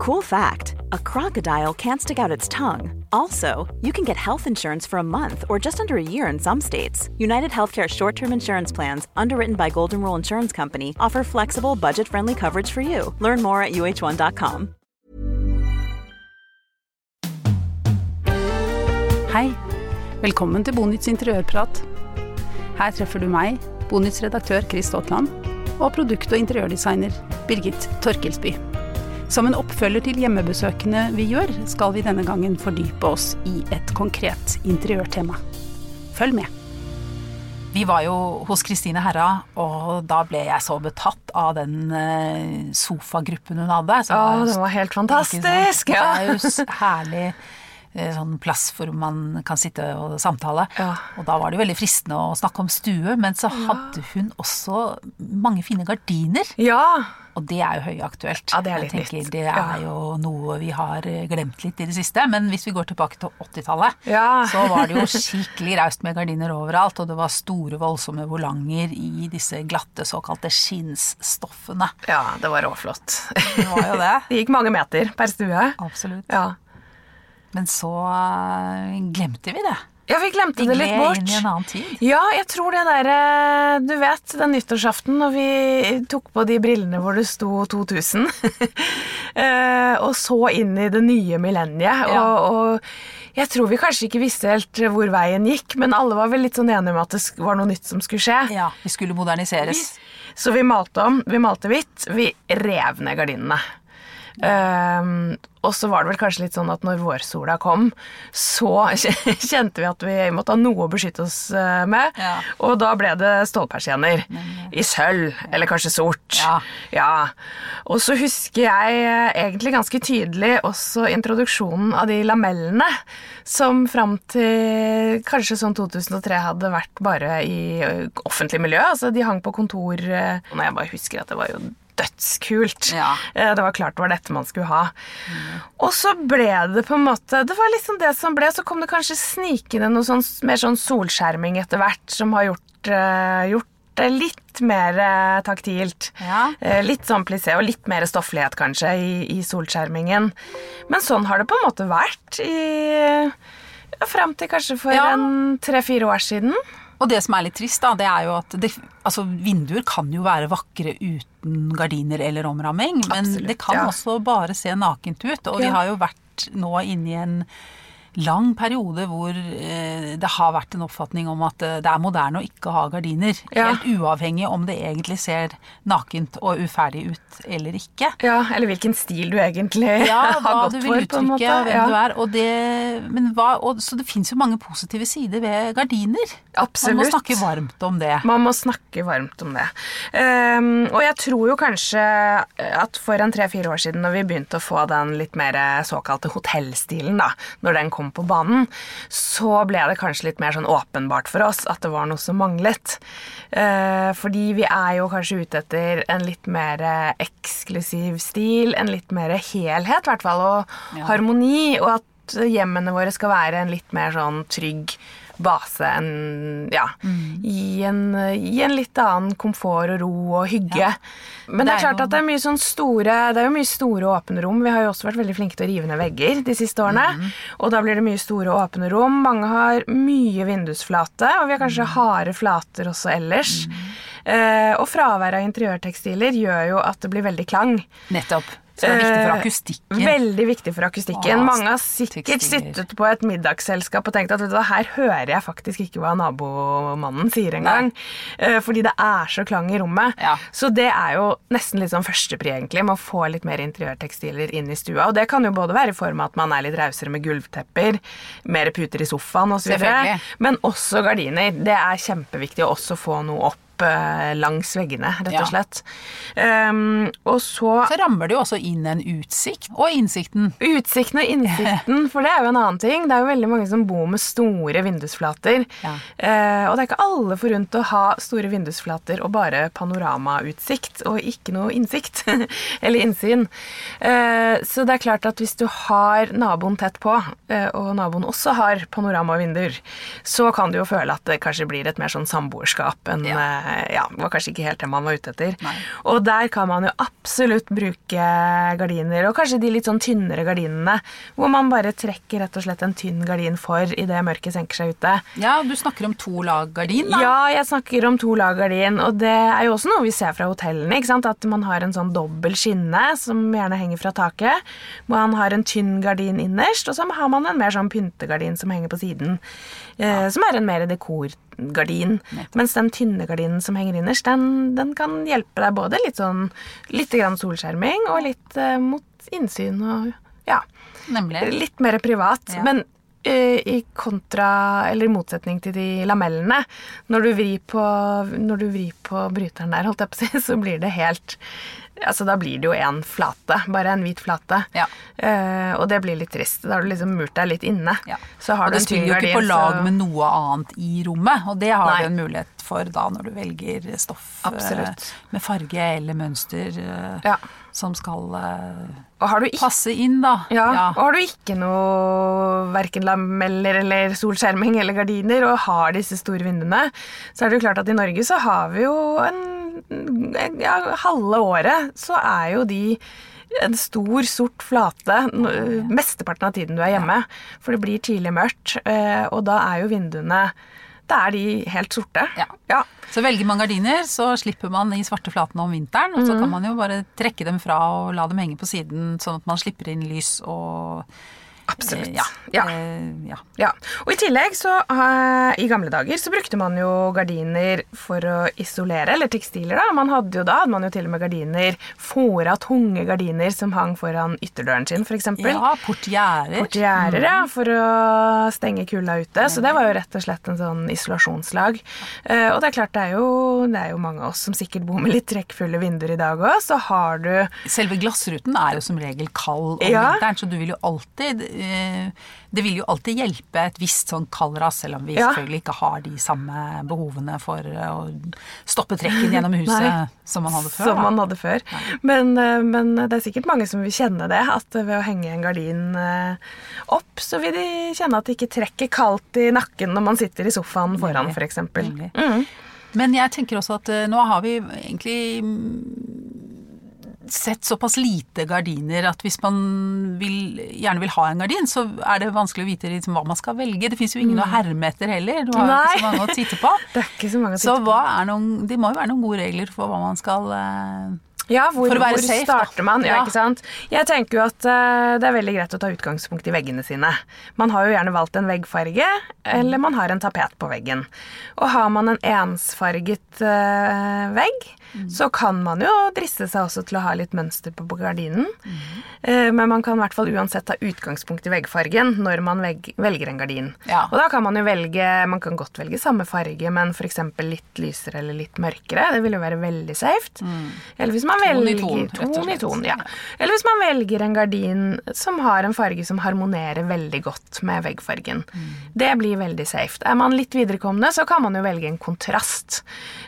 Cool fact a crocodile can't stick out its tongue. Also, you can get health insurance for a month or just under a year in some states. United Healthcare short term insurance plans, underwritten by Golden Rule Insurance Company, offer flexible, budget friendly coverage for you. Learn more at uh1.com. Hei, velkommen til Bonits interiørprat. Her treffer du meg, Bonits redaktør Chris og produkt- og interiørdesigner Birgit Torkelsby. Som en oppfølger til hjemmebesøkene vi gjør, skal vi denne gangen fordype oss i et konkret interiørtema. Følg med. Vi var jo hos Kristine Herra, og da ble jeg så betatt av den eh, sofagruppen hun hadde. Å, den var helt fantastisk! Det er jo herlig eh, sånn plass hvor man kan sitte og samtale. Ja. Og da var det jo veldig fristende å snakke om stue, men så hadde hun også mange fine gardiner. ja. Og det er jo høyaktuelt. Ja, det er litt jeg tenker nytt. Det Ja. er jo noe vi har eh, glemt litt i det siste. Men hvis vi går tilbake til 80-tallet, Ja. så var det jo skikkelig raust med gardiner overalt. Og det var store, voldsomme volanger i disse glatte såkalte skinnsstoffene. Ja, det var råflott. Det var jo det. Det gikk mange meter per stue. Absolutt. Ja. Men så eh, glemte vi det. Ja, vi glemte det litt bort. inn i en annen tid. Ja, jeg tror det derre Du vet, den nyttårsaften når vi tok på de brillene hvor det sto 2000, eh, og så inn i det nye millenniet, Ja. og, og jeg tror vi kanskje ikke visste helt hvor veien gikk, men alle var vel litt sånn enige om at det var noe nytt som skulle skje. Ja, vi skulle moderniseres. Så vi malte om, vi malte hvitt, vi rev ned gardinene. Ehm, og så var det vel kanskje litt sånn at når vårsola kom, så kjente vi at vi måtte ha noe å beskytte oss eh, med. Ja. Og da ble det stålpersienner. I sølv, eller kanskje sort. Ja. Ja. Og så husker jeg eh, egentlig ganske tydelig også introduksjonen av de lamellene, som fram til kanskje sånn 2003 hadde vært bare i offentlig miljø. Altså de hang på kontor eh, Og jeg bare husker at det var jo dødskult. Ja. Eh, Det var klart det var dette man skulle ha. Og så ble det på en måte Det var liksom det som ble. Så kom det kanskje snikende noe sånn, mer sånn solskjerming etter hvert, som har gjort, uh, gjort det litt mer eh, taktilt. Ja. Eh, Litt sånn plissé og litt mer stofflighet kanskje i, i solskjermingen. Men sånn har det på en måte vært i ja, Fram til kanskje for Ja. en tre-fire år siden. Og det som er litt trist, da, det er jo at det, altså, vinduer kan jo være vakre uten gardiner eller omramming, men Absolutt, det kan ja. også bare se nakent ut. Og vi har jo vært nå inne i en lang periode hvor eh, det har vært en oppfatning om at eh, det er moderne å ikke ha gardiner. Ja. Helt uavhengig om det egentlig ser nakent og uferdig ut eller ikke. Ja, Eller hvilken stil du egentlig Ja, har gått for. vil på en måte. uttrykke, hvem du er. Og det, men hva, og, så det fins jo mange positive sider ved gardiner. Absolutt. Man må snakke varmt om det. Man må snakke varmt om det. Um, og jeg tror jo kanskje at for en tre-fire år siden, når vi begynte å få den litt mer såkalte hotellstilen, da, når den kom på banen, så ble det kanskje litt mer sånn åpenbart for oss at det var noe som manglet. Eh, fordi vi er jo kanskje ute etter en litt mer eksklusiv stil, en litt mer helhet, i hvert fall, og Ja. harmoni, og at hjemmene våre skal være en litt mer sånn trygg base en, Ja. Mm. I, en, I en litt annen komfort og ro og hygge. Men det er Det er klart jo- at det er mye sånn store Det er jo mye store åpne rom. Vi har jo også vært veldig flinke til å rive ned vegger de siste årene. Mm. Og da blir det mye store åpne rom. Mange har mye vindusflate, og vi har kanskje Mm. harde flater også ellers. Eh, og fraværet av interiørtekstiler gjør jo at det blir veldig klang. Nettopp. Så det er viktig for Eh, akustikken. Veldig viktig for akustikken. Å, Mange har sikkert sittet på et middagsselskap og tenkt at vet du her hører jeg faktisk ikke hva nabomannen sier engang. Eh, Fordi det er så klang i rommet. Ja. Så det er jo nesten litt sånn førstepri, egentlig. Man får litt mer interiørtekstiler inn i stua. Og det kan jo både være i form av at man er litt rausere med gulvtepper, mer puter i sofaen osv., men også gardiner. Det er kjempeviktig å også få noe opp eh, langs veggene, rett og slett. Um, og så Så rammer det jo også inn en utsikt, og innsikten. Utsikten og innsikten, for det er jo en annen ting. Det er jo veldig mange som bor med store vindusflater. Ja. Uh, og det er ikke alle forunt å ha store vindusflater og bare panoramautsikt, og ikke noe innsikt. Eller innsyn. Uh, så det er klart at hvis du har naboen tett på, uh, og naboen også har panoramavinduer, så kan du jo føle at det kanskje blir et mer sånn samboerskap enn Ja. Eh, ja, var kanskje ikke helt det man var ute etter. Nei. Og der kan man jo absolutt bruke gardiner, og kanskje de litt sånn tynnere gardinene, hvor man bare trekker rett og slett en tynn gardin for idet mørket senker seg ute. Ja, du snakker om to lag gardin, da. Ja, jeg snakker om to lag gardin, og det er jo også noe vi ser fra hotellene. ikke sant? At man har en sånn dobbel skinne som gjerne henger fra taket. Man har en tynn gardin innerst, og så har man en mer sånn pyntegardin som henger på siden. Eh, som er en mer dekorgardin. Mens den tynne gardinen som henger innerst, den, den kan hjelpe deg både litt sånn litt grann solskjerming og litt uh, mot innsyn og ja. Nemlig. Litt mer privat. Ja. Men eh, i kontra, eller i motsetning til de lamellene, når du vrir på, når du vrir på bryteren der, holdt jeg på å si, så blir det helt Altså, da blir det jo én flate. Bare en hvit flate. Ja. Uh, og det blir litt trist. Da har du liksom murt deg litt inne. Ja. Så har og du det spiller jo ikke på lag så- med noe annet i rommet, og det har Nei. du en mulighet for da når du velger stoff eh, Absolutt. med farge eller mønster eh, Ja. som skal ikke passe inn, da. Ja, og har du ikke noe verken lameller eller solskjerming eller gardiner, og har disse store vinduene, så er det jo klart at i Norge så har vi jo en Ja, halve året så er jo de en stor, sort flate mesteparten av tiden du er hjemme. For det blir tidlig mørkt, eh, og da er jo vinduene Da er de helt sorte. Ja. ja. Så velger man gardiner, så slipper man de svarte flatene om vinteren. Og så Mhm. kan man jo bare trekke dem fra og la dem henge på siden, sånn at man slipper inn lys og Absolutt. ja. Ja. Eh, ja. Ja, og i tillegg så eh, I gamle dager så brukte man jo gardiner for å isolere, eller tekstiler da. Man hadde jo da hadde man jo til og med gardiner, fora tunge gardiner som hang foran ytterdøren sin, f.eks. ja, portiærer. Portiærer, ja, for å stenge kulda ute. Så det var jo rett og slett en sånn isolasjonslag. Eh, og det er klart, det er, jo, det er jo mange av oss som sikkert bor med litt trekkfulle vinduer i dag òg. Så har du Selve glassruten er jo som regel kald om vinteren, så du vil jo alltid Det vil jo alltid hjelpe et visst sånn kald ras, selv om vi Ja. selvfølgelig ikke har de samme behovene for eh, å stoppe trekken gjennom huset Nei. som man hadde før. Som da. man hadde før. Men, eh, men det er sikkert mange som vil kjenne det, at ved å henge en gardin eh, opp, så vil de kjenne at det ikke trekker kaldt i nakken når man sitter i sofaen foran, f.eks. Nemlig. Mm. Men jeg tenker også at eh, nå har vi egentlig sett såpass lite gardiner at hvis man vil, gjerne vil ha en gardin, så er det vanskelig å vite liksom hva man skal velge. Det fins jo ingen å herme etter heller. Du har jo ikke så Mm. Mange å titte på. Det er ikke så mange å Så titte på. Så det må jo være noen gode regler for hva man skal eh, Ja, hvor, hvor safe, starter man? Ja, ikke sant? Jeg tenker jo at uh, det er veldig greit å ta utgangspunkt i veggene sine. Man har jo gjerne valgt en veggfarge, eller man har en tapet på veggen. Og har man en ensfarget uh, vegg, så kan man jo driste seg også til å ha litt mønster på, gardinen. gardinen. Uh, men man kan i hvert fall uansett ta utgangspunkt i veggfargen når man veg, velger en gardin. Ja. Og da kan man jo velge Man kan godt velge samme farge, men f.eks. litt lysere eller litt mørkere. Det vil jo være veldig safe. Eller hvis man Mm. Ton i ton, ton i ton, ja. Eller hvis man velger en gardin som har en farge som harmonerer veldig godt med veggfargen. Mm. Det blir veldig safe. Er man litt viderekomne, så kan man jo velge en kontrast.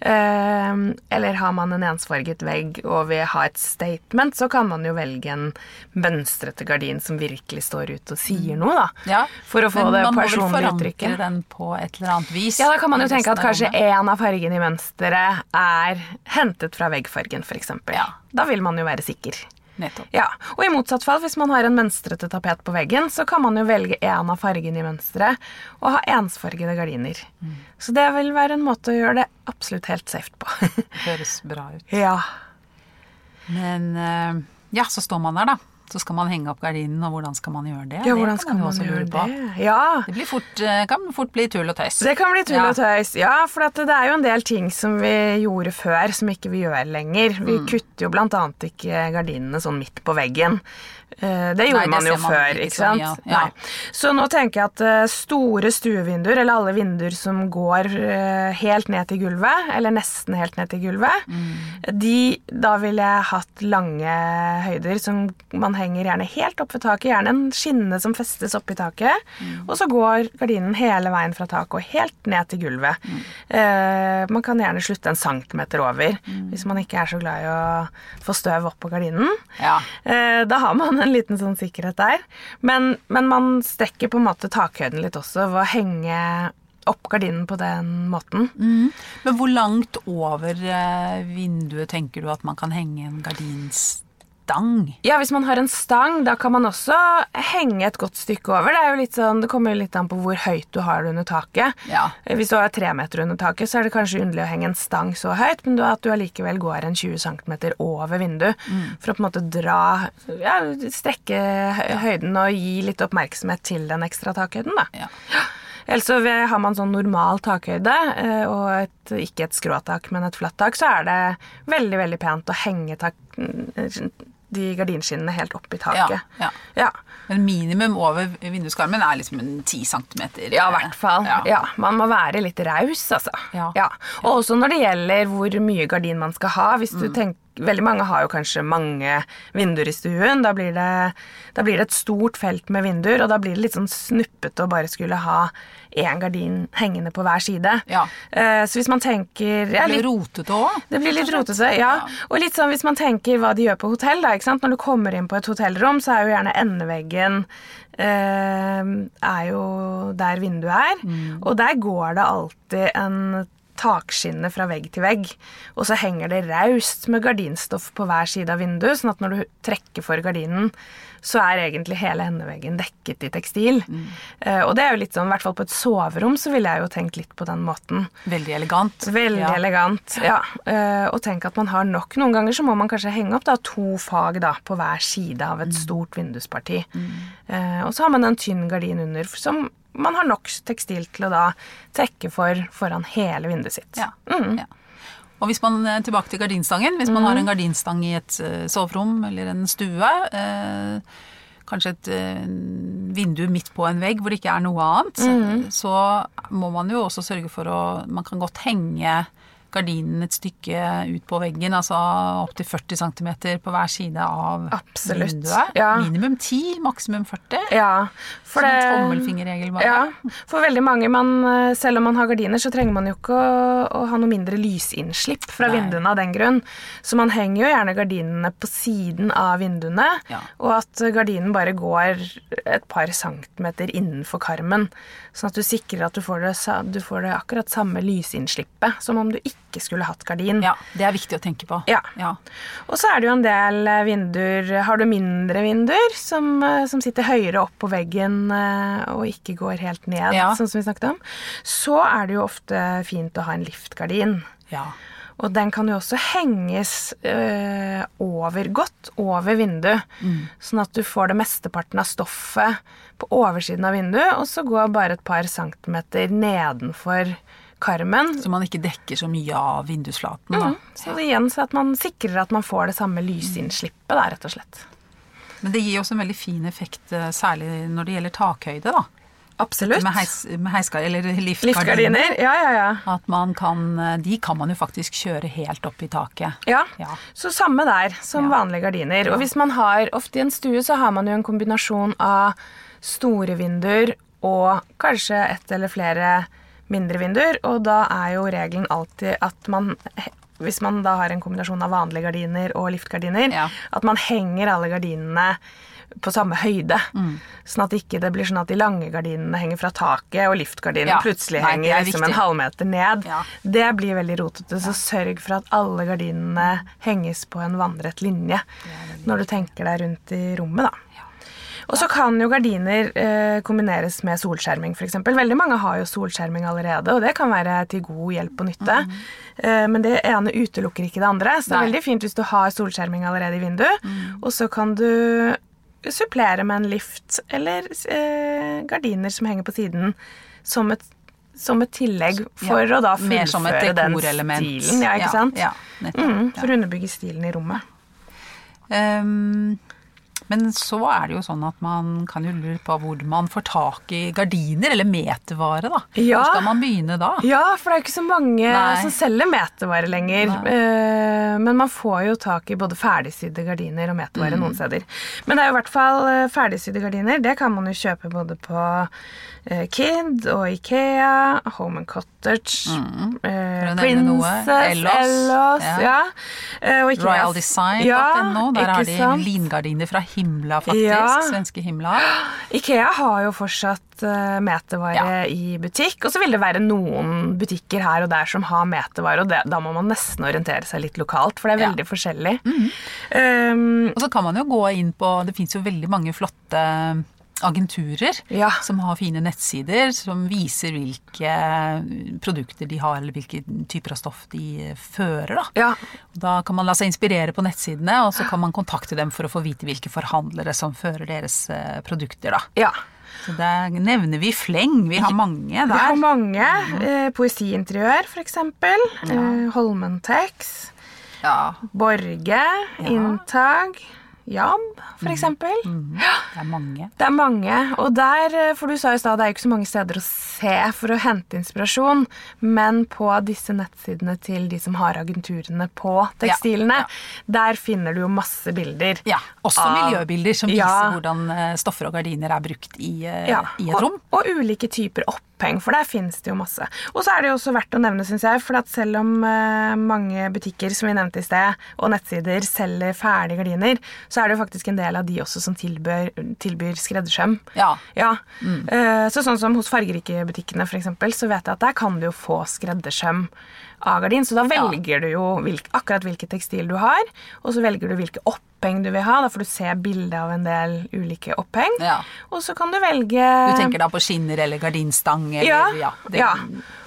Eh, eller har man en ensfarget vegg og vil ha et statement, så kan man jo velge en mønstrete gardin som virkelig står ut og sier noe, da. Ja, For å få men man må vel personlige forankre den på et eller annet vis. Ja, da kan man jo tenke at kanskje én av fargene i mønsteret er hentet fra veggfargen, f.eks. Ja. Da vil man jo være sikker. Nettopp. Ja, Og i motsatt fall, hvis man har en mønstrete tapet på veggen, så kan man jo velge en av fargene i mønsteret og ha ensfargede gardiner. Mm. Så det vil være en måte å gjøre det absolutt helt safe på. Høres bra ut. ja. Men eh, ja, så står man der, da. Så skal man henge opp gardinen, og hvordan skal man gjøre det? ja, Det hvordan skal man, man gjøre det? Ja, Det blir fort, eh, kan fort bli tull og tøys. Det kan bli tull Ja. og tøys. Ja, for at det er jo en del ting som vi gjorde før, som ikke vi gjør lenger. Vi Mm. kutter jo blant annet ikke gardinene sånn midt på veggen. Eh, Det gjorde det man jo man før, ikke sant? mye ja. Ja. Så nå tenker jeg at eh, store stuevinduer, eller alle vinduer som går helt ned til gulvet, eller nesten helt ned til gulvet, Mm. de, da ville jeg hatt lange høyder som man henger gjerne helt opp ved taket, gjerne en skinne som festes oppi taket, Mm. og så går gardinen hele veien fra taket og helt ned til gulvet. Mm. Eh, man kan gjerne slutte en centimeter over, Mm. hvis man ikke er så glad i å få støv opp på gardinen. Ja. Eh, da har man en liten sånn sikkerhet der. Men, men man strekker på en måte takhøyden litt også ved å henge opp gardinen på den måten. Men hvor langt over eh, vinduet tenker du at man kan henge en gardinstang? Ja, hvis man har en stang, da kan man også henge et godt stykke over. Det, er jo litt sånn, det kommer jo litt an på hvor høyt du har det under taket. Ja. Eh, Hvis du har tre meter under taket, så er det kanskje underlig å henge en stang så høyt, men at du allikevel går en 20 cm over vinduet for å på en måte dra ja, Strekke høyden og gi litt oppmerksomhet til den ekstra takhøyden, da. Ja. Ellers så har man sånn normal takhøyde, eh, og et, ikke et skråtak, men et flatt tak, så er det veldig, veldig pent å henge tak, de gardinskinnene helt opp i taket. Ja, ja. Men minimum over vinduskarmen er liksom en 10 cm. Ja, i hvert fall. Ja. Man må være litt raus, altså. Ja. Og også når det gjelder hvor mye gardin man skal ha. Hvis du tenker, Veldig mange har jo kanskje mange vinduer i stuen. Da blir, det, da blir det et stort felt med vinduer, og da blir det litt sånn snuppete å bare skulle ha én gardin hengende på hver side. Ja. Uh, så hvis man tenker ja, Det litt, blir rotete òg. det blir litt rotete, ja. Og litt sånn hvis man tenker hva de gjør på hotell, da. ikke sant? Når du kommer inn på et hotellrom, så er jo gjerne endeveggen uh, er jo der vinduet er. Og der går det alltid en takskinne fra vegg til vegg. Og så henger det raust med gardinstoff på hver side av vinduet, sånn at når du trekker for gardinen, så er egentlig hele endeveggen dekket i tekstil. Eh, og det er jo litt sånn, i hvert fall på et soverom så ville jeg jo tenkt litt på den måten. Veldig elegant. Veldig Ja. elegant. ja. Eh, og tenk at man har nok. Noen ganger så må man kanskje henge opp da, to fag da, på hver side av Mm. et stort vindusparti. Eh, og så har man en tynn gardin under som man har nok tekstil til å da trekke for foran hele vinduet sitt. Ja. ja. Og hvis man, eh, tilbake til gardinstangen, hvis man har en gardinstang i et eh, soverom eller en stue, eh, kanskje et eh, vindu midt på en vegg hvor det ikke er noe annet, så må man jo også sørge for å Man kan godt henge gardinen et stykke ut på veggen, altså opptil 40 cm på hver side av Absolutt, vinduet. ja. Minimum 10, maksimum 40. Ja, for Som en tommelfingerregel bare. Ja, for veldig mange, man, eh, selv om man har gardiner, så trenger man jo ikke å, å ha noe mindre lysinnslipp fra Nei. vinduene av den grunn. Så man henger jo gjerne gardinene på siden av vinduene, Ja. og at gardinen bare går et par centimeter innenfor karmen. Sånn at du sikrer at du får det, du får det akkurat samme lysinnslippet som om du ikke skulle hatt gardin. Ja, det er viktig å tenke på. Ja. ja. Og så er det jo en del eh, vinduer Har du mindre vinduer som, eh, som sitter høyere opp på veggen eh, og ikke går helt ned, Ja. sånn som vi snakket om, så er det jo ofte fint å ha en liftgardin. ja. Og den kan jo også henges øh, over, godt over vinduet, sånn at du får det mesteparten av stoffet på oversiden av vinduet, og så går bare et par centimeter nedenfor karmen. Så man ikke dekker så mye av vindusflaten. Mm. Så det igjen så at man sikrer at man får det samme lysinnslippet, da, rett og slett. Men det gir også en veldig fin effekt, eh, særlig når det gjelder takhøyde. da. Absolutt. Med, heis, med heiskar, eller liftgardiner. Liftgardiner. Ja, ja, ja. At man kan, eh, de kan man jo faktisk kjøre helt opp i taket. Ja, Ja. så samme der som Ja. vanlige gardiner. Og hvis man har, ofte i en stue så har man jo en kombinasjon av store vinduer og kanskje ett eller flere mindre vinduer, og da er jo regelen alltid at man hvis man da har en kombinasjon av vanlige gardiner og liftgardiner, Ja. at man henger alle gardinene på samme høyde. Mm. Sånn at ikke det blir sånn at de lange gardinene henger fra taket, og liftgardinene Ja. plutselig Nei, henger er liksom en halvmeter ned. Ja. Det blir veldig rotete, så sørg for at alle gardinene henges på en vannrett linje når du tenker deg rundt i rommet, da. Og så kan jo gardiner eh, kombineres med solskjerming, f.eks. Veldig mange har jo solskjerming allerede, og det kan være til god hjelp og nytte. Eh, men det ene utelukker ikke det andre, så det er Nei. veldig fint hvis du har solskjerming allerede i vinduet. Og så kan du supplere med en lift eller eh, gardiner som henger på siden som et, som et tillegg for Ja, å da fullføre den stilen. Ja, ikke Ja, sant? ja, nettopp, mm, ja. for å underbygge stilen i rommet. Ehm, men så er det jo sånn at man kan jo lure på hvor man får tak i gardiner, eller metervare, da. Ja. Hvor skal man begynne da? Ja, for det er jo ikke så mange Nei. som selger metervare lenger. Nei. men man får jo tak i både ferdigsydde gardiner og metervare Mm. noen steder. Men det er jo i hvert fall eh, ferdigsydde gardiner. Det kan man jo kjøpe både på eh, Kid og Ikea, Home and Cottage, eh, Mm. å. Princess, Ellos, Ellos, ja. ja. Royal Ja, der har de sant? lingardiner fra Himla, faktisk. Ja. Svenske Himla. Ikea har jo fortsatt uh, metervare Ja. i butikk, og så vil det være noen butikker her og der som har metervare, og det, da må man nesten orientere seg litt lokalt, for det er Ja. veldig forskjellig. Um, Og så kan man jo gå inn på Det fins jo veldig mange flotte agenturer Ja. som har fine nettsider som viser hvilke produkter de har, eller hvilke typer av stoff de fører. Da. ja, Da kan man la seg inspirere på nettsidene, og så kan man kontakte dem for å få vite hvilke forhandlere som fører deres eh, produkter. Da. ja. Så der nevner vi fleng. Vi har mange der. Vi har mange. Eh, poesiinteriør, for eksempel. Eh, Holmentex. Ja, Borge. Inntag. Jabb, for eksempel. det er mange. Det er mange, og der, eh, for du sa i stad, det er jo ikke så mange steder å se for å hente inspirasjon, men på disse nettsidene til de som har agenturene på tekstilene, Ja, der finner du jo masse bilder. Ja, Også av- miljøbilder som viser Ja. hvordan eh, stoffer og gardiner er brukt i, eh, Ja, i et rom. Og, og ulike typer oppheng, for der finnes det jo masse. Og så er det jo også verdt å nevne, syns jeg, for at selv om eh, mange butikker som vi nevnte i sted, og nettsider selger ferdige gardiner, så er det jo faktisk en del av de også som tilbyr, tilbyr skreddersøm. Ja. Ja, eh, så sånn som hos fargerikebutikkene, f.eks., så vet jeg at der kan du jo få skreddersøm av gardin, så da velger du jo akkurat hvilket tekstil du har, og så velger du hvilke oppheng du vil ha, da får du se bilde av en del ulike oppheng, Ja. og så kan du velge... Du tenker da på skinner eller gardinstang eller ja, ja, det- ja.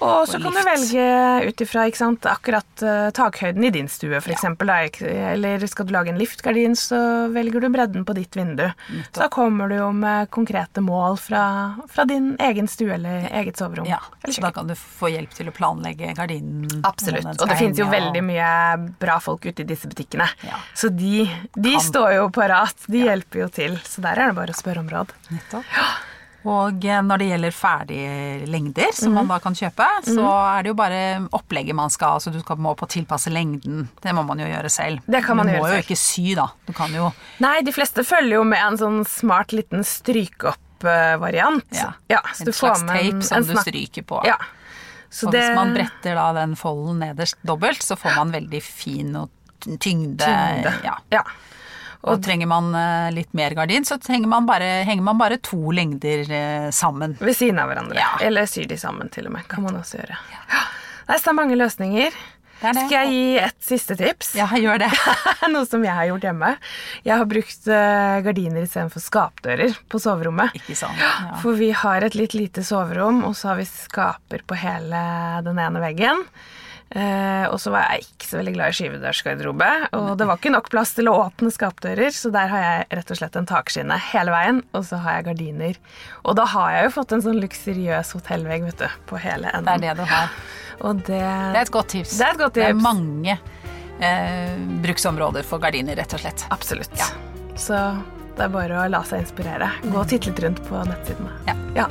Og så kan du velge ut ifra akkurat uh, takhøyden i din stue, for eksempel. Eller skal du lage en liftgardin, så velger du bredden på ditt vindu. Så da kommer du jo med konkrete mål fra, fra din egen stue eller eget soverom. Ja, eller så da kan du få hjelp til å planlegge gardinen. Absolutt. Og det finnes jo og... veldig mye bra folk ute i disse butikkene. Ja. Så de, de står jo parat. De hjelper jo til. Så der er det bare å spørre om råd. Nettopp. Og eh, når det gjelder ferdige lengder, som Mhm. man da kan kjøpe, så er det jo bare opplegget man skal Altså du skal må på tilpasse lengden. Det må man jo gjøre selv. Det kan man du gjøre må jo selv. ikke sy, da. Du kan jo Nei, de fleste følger jo med en sånn smart liten strykeopp-variant. Ja. så en du får slags tape som du stryker på. Ja. Så og det hvis man bretter da den folden nederst dobbelt, så får man veldig fin og tyngde. tyngde. Ja. Ja. Og trenger man eh, litt mer gardin, så man bare, henger man bare to lengder eh, sammen. Ved siden av hverandre. Ja. Eller syr de sammen, til og med. Kan man også gjøre. Ja. det er så mange løsninger. Det det. Skal jeg gi et siste tips? Ja, gjør det. Noe som jeg har gjort hjemme. Jeg har brukt eh, gardiner istedenfor skapdører på soverommet. Ikke sant. Ja. For vi har et litt lite soverom, og så har vi skaper på hele den ene veggen. Eh, og så var jeg ikke så veldig glad i skyvedørsgarderobe, og det var ikke nok plass til å åpne skapdører, så der har jeg rett og slett en takskinne hele veien, og så har jeg gardiner. Og da har jeg jo fått en sånn luksuriøs hotellvegg, vet du, på hele enden. Det er det du har. Og det, Det er et godt tips. Det er et godt Det er mange eh, bruksområder for gardiner, rett og slett. Absolutt. Ja. Så det er bare å la seg inspirere. Gå og titte litt rundt på nettsidene. Ja. ja.